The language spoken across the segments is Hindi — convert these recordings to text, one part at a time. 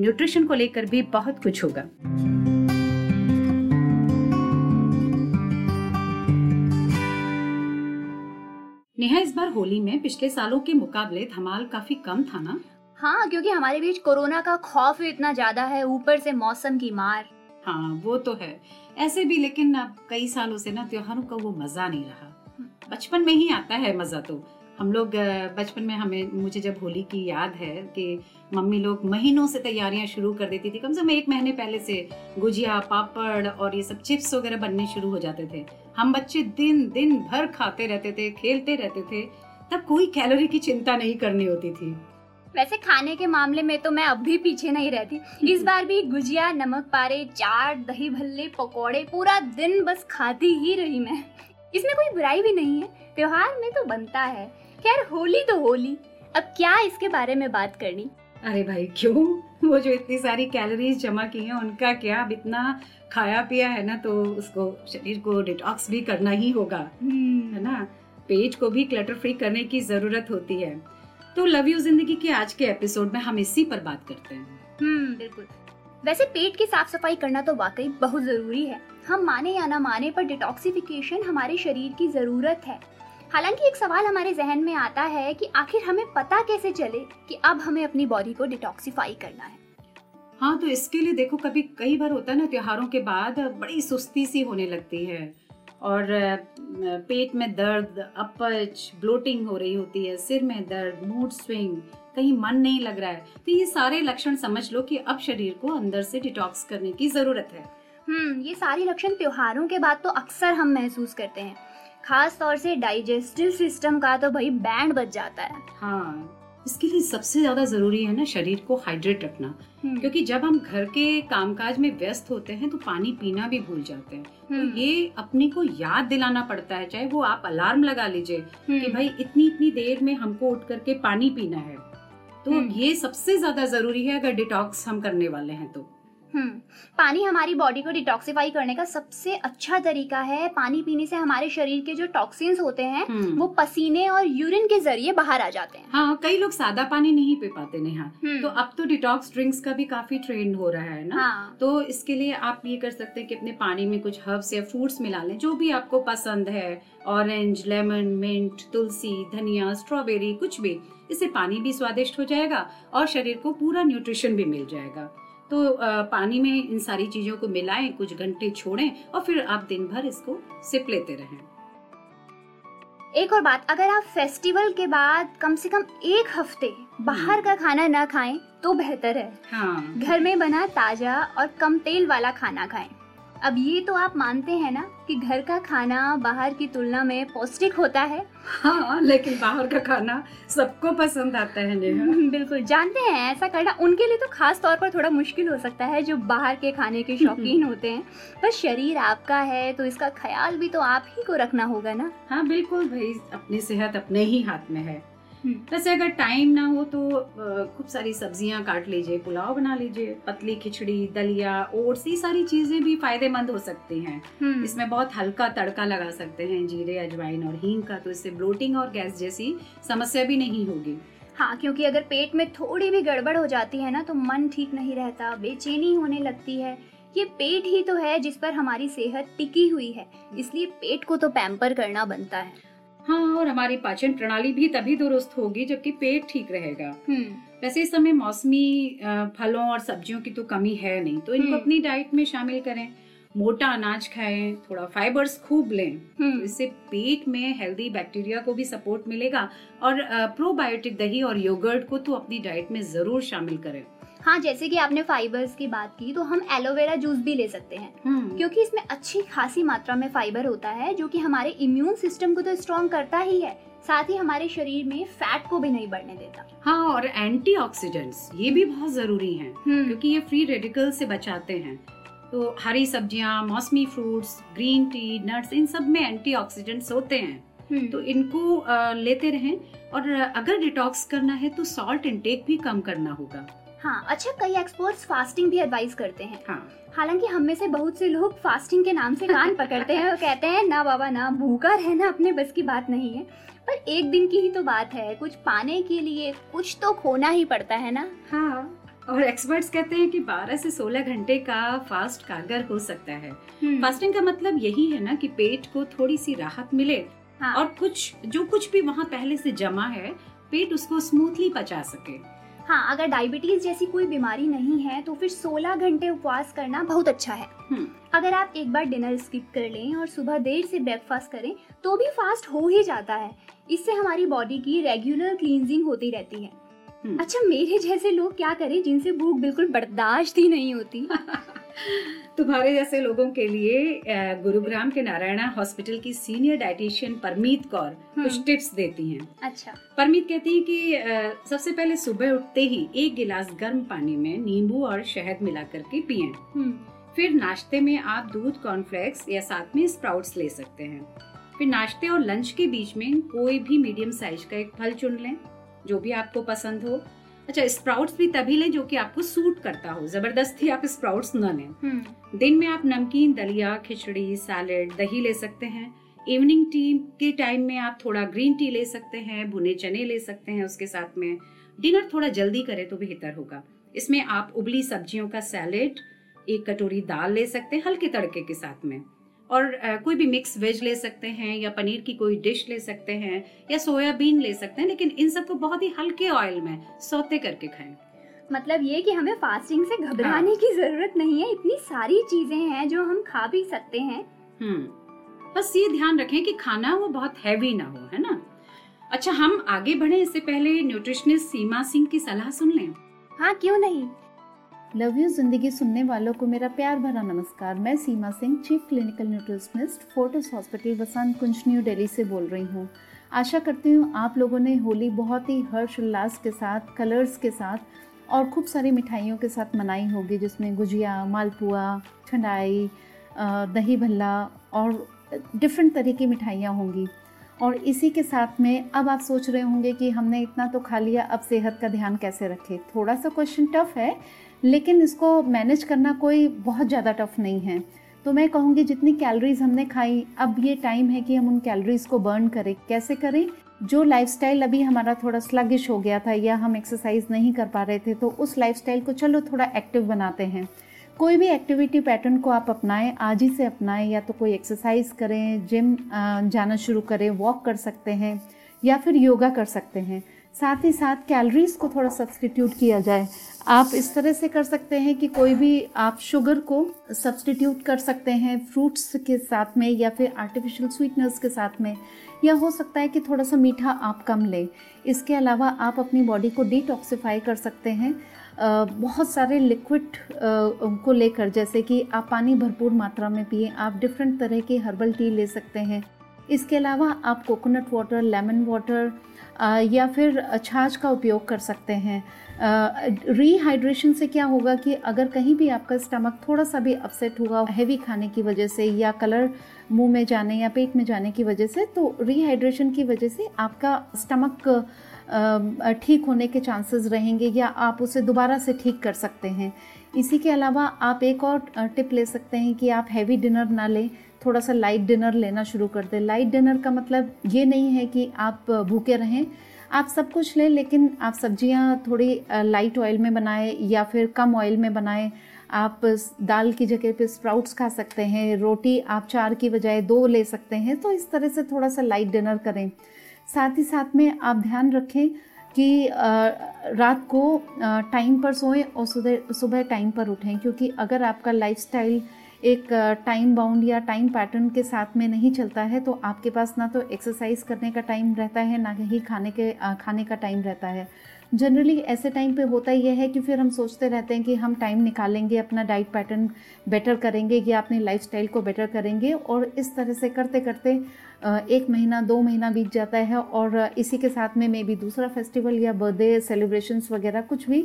न्यूट्रिशन को लेकर भी बहुत कुछ होगा। नेहा इस बार होली में पिछले सालों के मुकाबले धमाल काफ़ी कम था ना? हाँ क्योंकि हमारे बीच कोरोना का खौफ इतना ज़्यादा है ऊपर से मौसम की मार। हाँ वो तो है। ऐसे भी लेकिन अब कई सालों से ना त्योहारों का वो मज़ा नहीं रहा। बचपन में ही आता है मज़ा तो। हम लोग बचपन में हमें, मुझे जब होली की याद है कि मम्मी लोग महीनों से तैयारियाँ शुरू कर देती थी, कम से कम एक महीने पहले से गुजिया, पापड़ और ये सब चिप्स वगैरह बनने शुरू हो जाते थे। हम बच्चे दिन दिन भर खाते रहते थे, खेलते रहते थे, तब कोई कैलोरी की चिंता नहीं करनी होती थी। वैसे खाने के मामले में तो मैं अब भी पीछे नहीं रहती। इस बार भी गुजिया, नमक पारे चाट दही भल्ले, पकौड़े पूरा दिन बस खाती ही रही मैं। इसमें कोई बुराई भी नहीं है, त्योहार में तो बनता है। खैर होली तो होली। अब क्या इसके बारे में बात करनी? अरे भाई क्यों? वो जो इतनी सारी कैलोरीज जमा की हैं उनका क्या? अब इतना खाया पिया है ना तो उसको शरीर को डिटॉक्स भी करना ही होगा। है ना? पेट को भी क्लटर फ्री करने की ज़रूरत होती है। तो लव यू ज़िंदगी के आज के एपिसोड में हम इसी पर बात करते हैं। हम्म बिल्कुल। वैसे पेट की साफ़ सफ़ाई करना तो वाकई बहुत ज़रूरी है। हम माने या ना माने पर डिटॉक्सिफिकेशन हमारे शरीर की ज़रूरत है। हालाँकि एक सवाल हमारे जहन में आता है कि आखिर हमें पता कैसे चले कि अब हमें अपनी बॉडी को डिटॉक्सिफाई करना है? हाँ तो इसके लिए देखो कभी कई बार होता है ना त्योहारों के बाद बड़ी सुस्ती सी होने लगती है। और पेट में दर्द अपच ब्लोटिंग हो रही होती है सिर में दर्द मूड स्विंग कहीं मन नहीं लग रहा है। तो ये सारे लक्षण समझ लो कि अब शरीर को अंदर से डिटॉक्स करने की ज़रूरत है। हम्म ये सारी लक्षण त्योहारों के बाद तो अक्सर हम महसूस करते हैं। खास तौर से डाइजेस्टिव सिस्टम का तो भाई बैंड बच जाता है। हाँ इसके लिए सबसे ज़्यादा ज़रूरी है ना शरीर को हाइड्रेट रखना। हम्म, क्योंकि जब हम घर के कामकाज में व्यस्त होते हैं तो पानी पीना भी भूल जाते हैं। तो हम्म, ये अपने को याद दिलाना पड़ता है चाहे वो आप अलार्म लगा लीजिए कि हम्म, भाई इतनी इतनी देर में हमको उठ करके पानी पीना है। तो। ये सबसे ज़्यादा ज़रूरी है अगर डिटॉक्स हम करने वाले हैं तो। पानी हमारी बॉडी को डिटॉक्सिफाई करने का सबसे अच्छा तरीका है। पानी पीने से हमारे शरीर के जो टॉक्सिन्स होते हैं हम्म। वो पसीने और यूरिन के ज़रिए बाहर आ जाते हैं। हाँ कई लोग सादा पानी नहीं पी पाते नेहा। हम्म। तो अब तो डिटॉक्स ड्रिंक्स का भी काफ़ी ट्रेंड हो रहा है ना? हाँ। तो इसके लिए आप ये कर सकते हैं कि अपने पानी में कुछ हर्ब्स या फ्रूट्स मिला लें जो भी आपको पसंद है। ऑरेंज लेमन मिंट तुलसी धनिया स्ट्रॉबेरी कुछ भी। इससे पानी भी स्वादिष्ट हो जाएगा और शरीर को पूरा न्यूट्रिशन भी मिल जाएगा। तो पानी में इन सारी चीज़ों को मिलाएँ कुछ घंटे छोड़ें और फिर आप दिन भर इसको सिप लेते रहें। एक और बात अगर आप फेस्टिवल के बाद कम से कम एक हफ़्ते बाहर का खाना ना खाएँ तो बेहतर है। हाँ। घर में बना ताज़ा और कम तेल वाला खाना खाएँ। अब ये तो आप मानते हैं ना कि घर का खाना बाहर की तुलना में पौष्टिक होता है? हाँ लेकिन बाहर का खाना सबको पसंद आता है नेहा। बिल्कुल। जानते हैं ऐसा करना उनके लिए तो खास तौर पर थोड़ा मुश्किल हो सकता है जो बाहर के खाने के शौकीन होते हैं। पर शरीर आपका है तो इसका ख्याल भी तो आप ही को रखना होगा ना? हाँ बिल्कुल भाई अपनी सेहत अपने ही हाथ में है। हम्म। वैसे अगर टाइम ना हो तो खूब सारी सब्ज़ियाँ काट लीजिए पुलाव बना लीजिए पतली खिचड़ी दलिया ओट्स ये सारी चीज़ें भी फ़ायदेमंद हो सकती हैं। हम्म, इसमें बहुत हल्का तड़का लगा सकते हैं जीरे अजवाइन और हींग का तो इससे ब्लोटिंग और गैस जैसी समस्या भी नहीं होगी। हाँ क्योंकि अगर पेट में थोड़ी भी गड़बड़ हो जाती है ना तो मन ठीक नहीं रहता बेचैनी होने लगती है। ये पेट ही तो है जिस पर हमारी सेहत टिकी हुई है इसलिए पेट को तो पैम्पर करना बनता है। हाँ और हमारी पाचन प्रणाली भी तभी दुरुस्त होगी जबकि पेट ठीक रहेगा। हम्म। वैसे इस समय मौसमी फलों और सब्जियों की तो कमी है नहीं तो इनको हम्म। अपनी डाइट में शामिल करें। मोटा अनाज खाएँ थोड़ा फाइबर्स खूब लें तो हम्म। इससे पेट में हेल्दी बैक्टीरिया को भी सपोर्ट मिलेगा। और प्रोबायोटिक दही और योगर्ट को तो अपनी डाइट में ज़रूर शामिल करें। हाँ जैसे कि आपने फाइबर्स की बात की तो हम एलोवेरा जूस भी ले सकते हैं। हम्म, क्योंकि इसमें अच्छी खासी मात्रा में फाइबर होता है जो कि हमारे इम्यून सिस्टम को तो स्ट्रॉन्ग करता ही है। साथ ही हमारे शरीर में फैट को भी नहीं बढ़ने देता। हाँ और एंटीऑक्सीडेंट्स ये भी बहुत ज़रूरी हैं हम्म। क्योंकि ये फ्री रेडिकल से बचाते हैं। तो हरी सब्ज़ियाँ मौसमी फ्रूट्स ग्रीन टी नट्स इन सब में एंटीऑक्सीडेंट्स होते हैं। हम्म, तो इनको लेते रहें और अगर डिटॉक्स करना है तो सॉल्ट इनटेक भी कम करना होगा। हाँ अच्छा कई एक्सपर्ट्स फास्टिंग भी एडवाइस करते हैं। हाँ। हालाँकि हम में से बहुत से लोग फास्टिंग के नाम से कान पकड़ते हैं और कहते हैं ना बाबा ना भूखा रहना अपने बस की बात नहीं है। पर एक दिन की ही तो बात है कुछ पाने के लिए कुछ तो खोना ही पड़ता है ना? हाँ और एक्सपर्ट्स कहते हैं कि 12 से 16 घंटे का फास्ट कारगर हो सकता है। हम्म, फास्टिंग का मतलब यही है ना कि पेट को थोड़ी सी राहत मिले। हाँ। और कुछ जो कुछ भी वहाँ पहले से जमा है पेट उसको स्मूथली पचा सके। हाँ अगर डायबिटीज़ जैसी कोई बीमारी नहीं है तो फिर 16 घंटे उपवास करना बहुत अच्छा है। हम्म, अगर आप एक बार डिनर स्किप कर लें और सुबह देर से ब्रेकफास्ट करें तो भी फास्ट हो ही जाता है। इससे हमारी बॉडी की रेगुलर क्लींजिंग होती रहती है। हम्म। अच्छा मेरे जैसे लोग क्या करें जिनसे भूख बिल्कुल बर्दाश्त ही नहीं होती? तुम्हारे जैसे लोगों के लिए गुरुग्राम के नारायणा हॉस्पिटल की सीनियर डाइटिशियन परमीत कौर कुछ हम्म। टिप्स देती हैं। अच्छा। परमीत कहती है कि सबसे पहले सुबह उठते ही एक गिलास गर्म पानी में नींबू और शहद मिला करके पिएँ। हम्म। फिर नाश्ते में आप दूध कॉर्नफ्लेक्स या साथ में स्प्राउट्स ले सकते हैं। फिर नाश्ते और लंच के बीच में कोई भी मीडियम साइज़ का एक फल चुन लें जो भी आपको पसंद हो। अच्छा स्प्राउट्स भी तभी लें जो कि आपको सूट करता हो। ज़बरदस्ती आप स्प्राउट्स न लें। हम्म। दिन में आप नमकीन दलिया खिचड़ी सैलेड दही ले सकते हैं। इवनिंग टी के टाइम में आप थोड़ा ग्रीन टी ले सकते हैं भुने चने ले सकते हैं उसके साथ में। डिनर थोड़ा जल्दी करें तो बेहतर होगा। इसमें आप उबली सब्जियों का सैलेड एक कटोरी दाल ले सकते हैं हल्के तड़के के साथ में। और कोई भी मिक्स वेज ले सकते हैं या पनीर की कोई डिश ले सकते हैं या सोयाबीन ले सकते हैं लेकिन इन सबको बहुत ही हल्के ऑयल में सौते करके खाएँ। मतलब ये कि हमें फास्टिंग से घबराने की ज़रूरत नहीं है इतनी सारी चीज़ें हैं जो हम खा भी सकते हैं। हम्म बस ये ध्यान रखें कि खाना वो बहुत हैवी ना हो है ना? अच्छा हम आगे बढ़े इससे पहले न्यूट्रिशनिस्ट सीमा सिंह की सलाह सुन लें। हाँ क्यों नहीं? लव यू ज़िंदगी सुनने वालों को मेरा प्यार भरा नमस्कार। मैं Seema Singh chief clinical nutritionist Fortis hospital Basant Kunj New Delhi से बोल रही हूँ। आशा करती हूँ आप लोगों ने होली बहुत ही हर्ष उल्लास के साथ कलर्स के साथ और खूब सारी मिठाइयों के साथ मनाई होगी, जिसमें गुजिया, मालपुआ, ठंडाई दही भल्ला और डिफरेंट तरह की मिठाइयाँ होंगी। और इसी के साथ में अब आप सोच रहे होंगे कि हमने इतना तो खा लिया, अब सेहत का ध्यान कैसे रखें? थोड़ा सा क्वेश्चन टफ है लेकिन इसको मैनेज करना कोई बहुत ज़्यादा टफ नहीं है। तो मैं कहूँगी जितनी कैलोरीज हमने खाई, अब ये टाइम है कि हम उन कैलोरीज को बर्न करें। कैसे करें? जो लाइफस्टाइल अभी हमारा थोड़ा स्लगिश हो गया था या हम एक्सरसाइज नहीं कर पा रहे थे तो उस लाइफस्टाइल को चलो थोड़ा एक्टिव बनाते हैं। कोई भी एक्टिविटी पैटर्न को आप अपनाएँ, आज ही से अपनाएँ, या तो कोई एक्सरसाइज करें जिम जाना शुरू करें वॉक कर सकते हैं, या फिर योगा कर सकते हैं। साथ ही साथ कैलोरीज को थोड़ा सब्सटीट्यूट किया जाए। आप इस तरह से कर सकते हैं कि कोई भी आप शुगर को सब्सटीट्यूट कर सकते हैं फ्रूट्स के साथ में या फिर आर्टिफिशियल स्वीटनर्स के साथ में, या हो सकता है कि थोड़ा सा मीठा आप कम लें। इसके अलावा आप अपनी बॉडी को डिटॉक्सिफाई कर सकते हैं। बहुत सारे लिक्विड को लेकर, जैसे कि आप पानी भरपूर मात्रा में पिए, आप डिफरेंट तरह की हर्बल टी ले सकते हैं। इसके अलावा आप कोकोनट वाटर लेमन वाटर या फिर छाछ का उपयोग कर सकते हैं। रीहाइड्रेशन से क्या होगा कि अगर कहीं भी आपका स्टमक थोड़ा सा भी अपसेट हुआ हैवी खाने की वजह से या कलर मुँह में जाने या पेट में जाने की वजह से तो रीहाइड्रेशन की वजह से आपका स्टमक ठीक होने के चांसेस रहेंगे या आप उसे दोबारा से ठीक कर सकते हैं। इसी के अलावा आप एक और टिप ले सकते हैं कि आप हैवी डिनर ना लें। थोड़ा सा लाइट डिनर लेना शुरू कर दें लाइट डिनर का मतलब ये नहीं है कि आप भूखे रहें। आप सब कुछ लें, लेकिन आप सब्ज़ियाँ थोड़ी लाइट ऑयल में बनाएँ या फिर कम ऑयल में बनाएँ। आप दाल की जगह पे स्प्राउट्स खा सकते हैं, रोटी आप चार की बजाय दो ले सकते हैं तो इस तरह से थोड़ा सा लाइट डिनर करें। साथ ही साथ में आप ध्यान रखें कि रात को टाइम पर सोएँ और सुबह सुबह टाइम पर उठें, क्योंकि अगर आपका लाइफस्टाइल एक टाइम बाउंड या टाइम पैटर्न के साथ में नहीं चलता है तो आपके पास ना तो एक्सरसाइज करने का टाइम रहता है, ना ही खाने के खाने का टाइम रहता है। जनरली ऐसे टाइम पे होता यह है कि फिर हम सोचते रहते हैं कि हम टाइम निकालेंगे, अपना डाइट पैटर्न बेटर करेंगे, या अपनी लाइफस्टाइल को बेटर करेंगे, और इस तरह से करते करते एक महीना, दो महीना बीत जाता है, और इसी के साथ में मे बी दूसरा फेस्टिवल या बर्थडे सेलिब्रेशंस वगैरह कुछ भी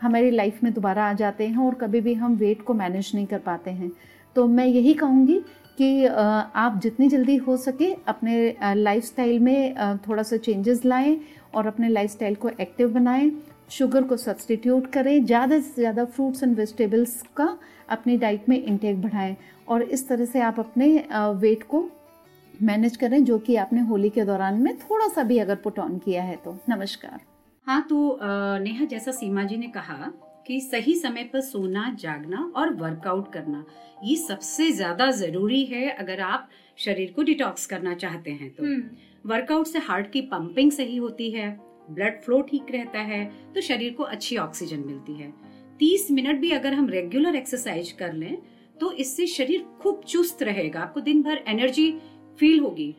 हमारी लाइफ में दोबारा आ जाते हैं और कभी भी हम वेट को मैनेज नहीं कर पाते हैं। तो मैं यही कहूँगी कि आप जितनी जल्दी हो सके अपने लाइफस्टाइल में थोड़ा सा चेंजेस लाएँ और अपने लाइफस्टाइल को एक्टिव बनाएँ। शुगर को सब्सटीट्यूट करें। ज़्यादा से ज़्यादा फ्रूट्स एंड वेजिटेबल्स का अपनी डाइट में इंटेक बढ़ाएँ और इस तरह से आप अपने वेट को मैनेज करें, जो कि आपने होली के दौरान में थोड़ा सा भी अगर पुट ऑन किया है तो। नमस्कार। हाँ तो नेहा जैसा सीमा जी ने कहा कि सही समय पर सोना जागना और वर्कआउट करना ये सबसे ज़्यादा ज़रूरी है अगर आप शरीर को डिटॉक्स करना चाहते हैं तो। वर्कआउट हम्म। से हार्ट की पंपिंग सही होती है ब्लड फ्लो ठीक रहता है तो शरीर को अच्छी ऑक्सीजन मिलती है। तीस मिनट भी अगर हम रेगुलर एक्सरसाइज कर लें तो इससे शरीर खूब चुस्त रहेगा आपको दिन भर एनर्जी फील होगी।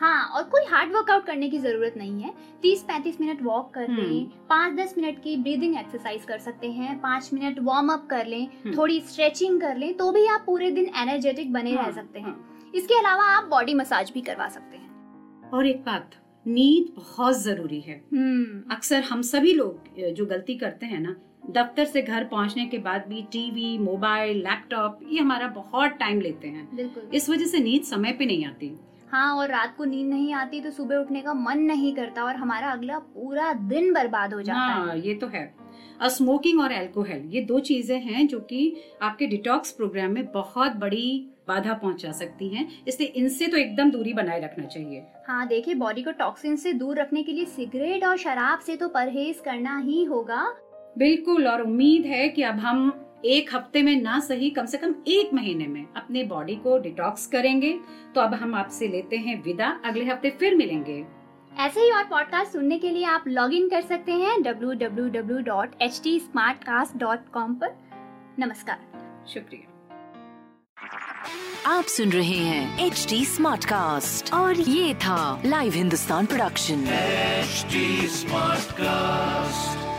हाँ और कोई हार्ड वर्कआउट करने की ज़रूरत नहीं है तीस पैंतीस मिनट वॉक कर लें हम्म। पाँच दस मिनट की ब्रीदिंग एक्सरसाइज कर सकते हैं पाँच मिनट वार्म अप कर लें हम्म। थोड़ी स्ट्रेचिंग कर लें तो भी आप पूरे दिन एनर्जेटिक बने हाँ, रह सकते हैं हाँ। इसके अलावा आप बॉडी मसाज भी करवा सकते हैं और एक बात नींद बहुत ज़रूरी है हम्म। अक्सर हम सभी लोग जो गलती करते हैं ना दफ्तर से घर पहुँचने के बाद भी टीवी मोबाइल लैपटॉप ये हमारा बहुत टाइम लेते हैं इस वजह से नींद समय पे नहीं आती हाँ और रात को नींद नहीं आती तो सुबह उठने का मन नहीं करता और हमारा अगला पूरा दिन बर्बाद हो जाता हाँ, है ये तो है। स्मोकिंग और एल्कोहल ये दो चीज़ें हैं जो कि आपके डिटॉक्स प्रोग्राम में बहुत बड़ी बाधा पहुँचा सकती हैं। इसलिए इनसे तो एकदम दूरी बनाए रखना चाहिए। हाँ देखिए बॉडी को टॉक्सिन से दूर रखने के लिए सिगरेट और शराब से तो परहेज करना ही होगा। बिल्कुल और उम्मीद है कि अब हम एक हफ़्ते में ना सही कम से कम एक महीने में अपने बॉडी को डिटॉक्स करेंगे। तो अब हम आपसे लेते हैं विदा। अगले हफ़्ते फिर मिलेंगे। ऐसे ही और पॉडकास्ट सुनने के लिए आप लॉग इन कर सकते हैं www.htsmartcast.com पर। नमस्कार। शुक्रिया। आप सुन रहे हैं एच डी स्मार्ट कास्ट और ये था live Hindustan production smart cast